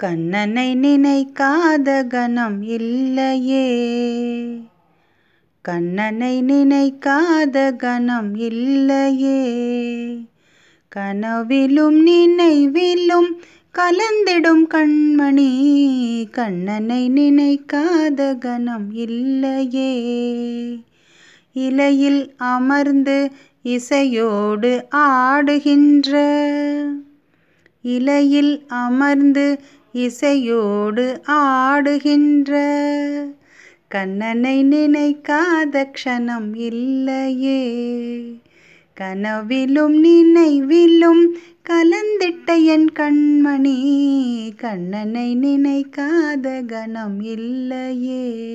கண்ணனை நினைக்காத கணம் இல்லையே. கண்ணனை நினைக்காத கணம் இல்லையே. கனவிலும் நினைவிலும் கலந்திடும் கண்மணி கண்ணனை நினைக்காத கணம் இல்லையே. இலையில் அமர்ந்து இசையோடு ஆடுகின்ற இலையில் அமர்ந்து இசையோடு ஆடுகின்ற. கண்ணனை நினைக்காத க்ஷணம் இல்லையே. கனவிலும் நினைவிலும் கலந்திட்ட என் கண்மணி. கண்ணனை நினைக்காத கணம் இல்லையே.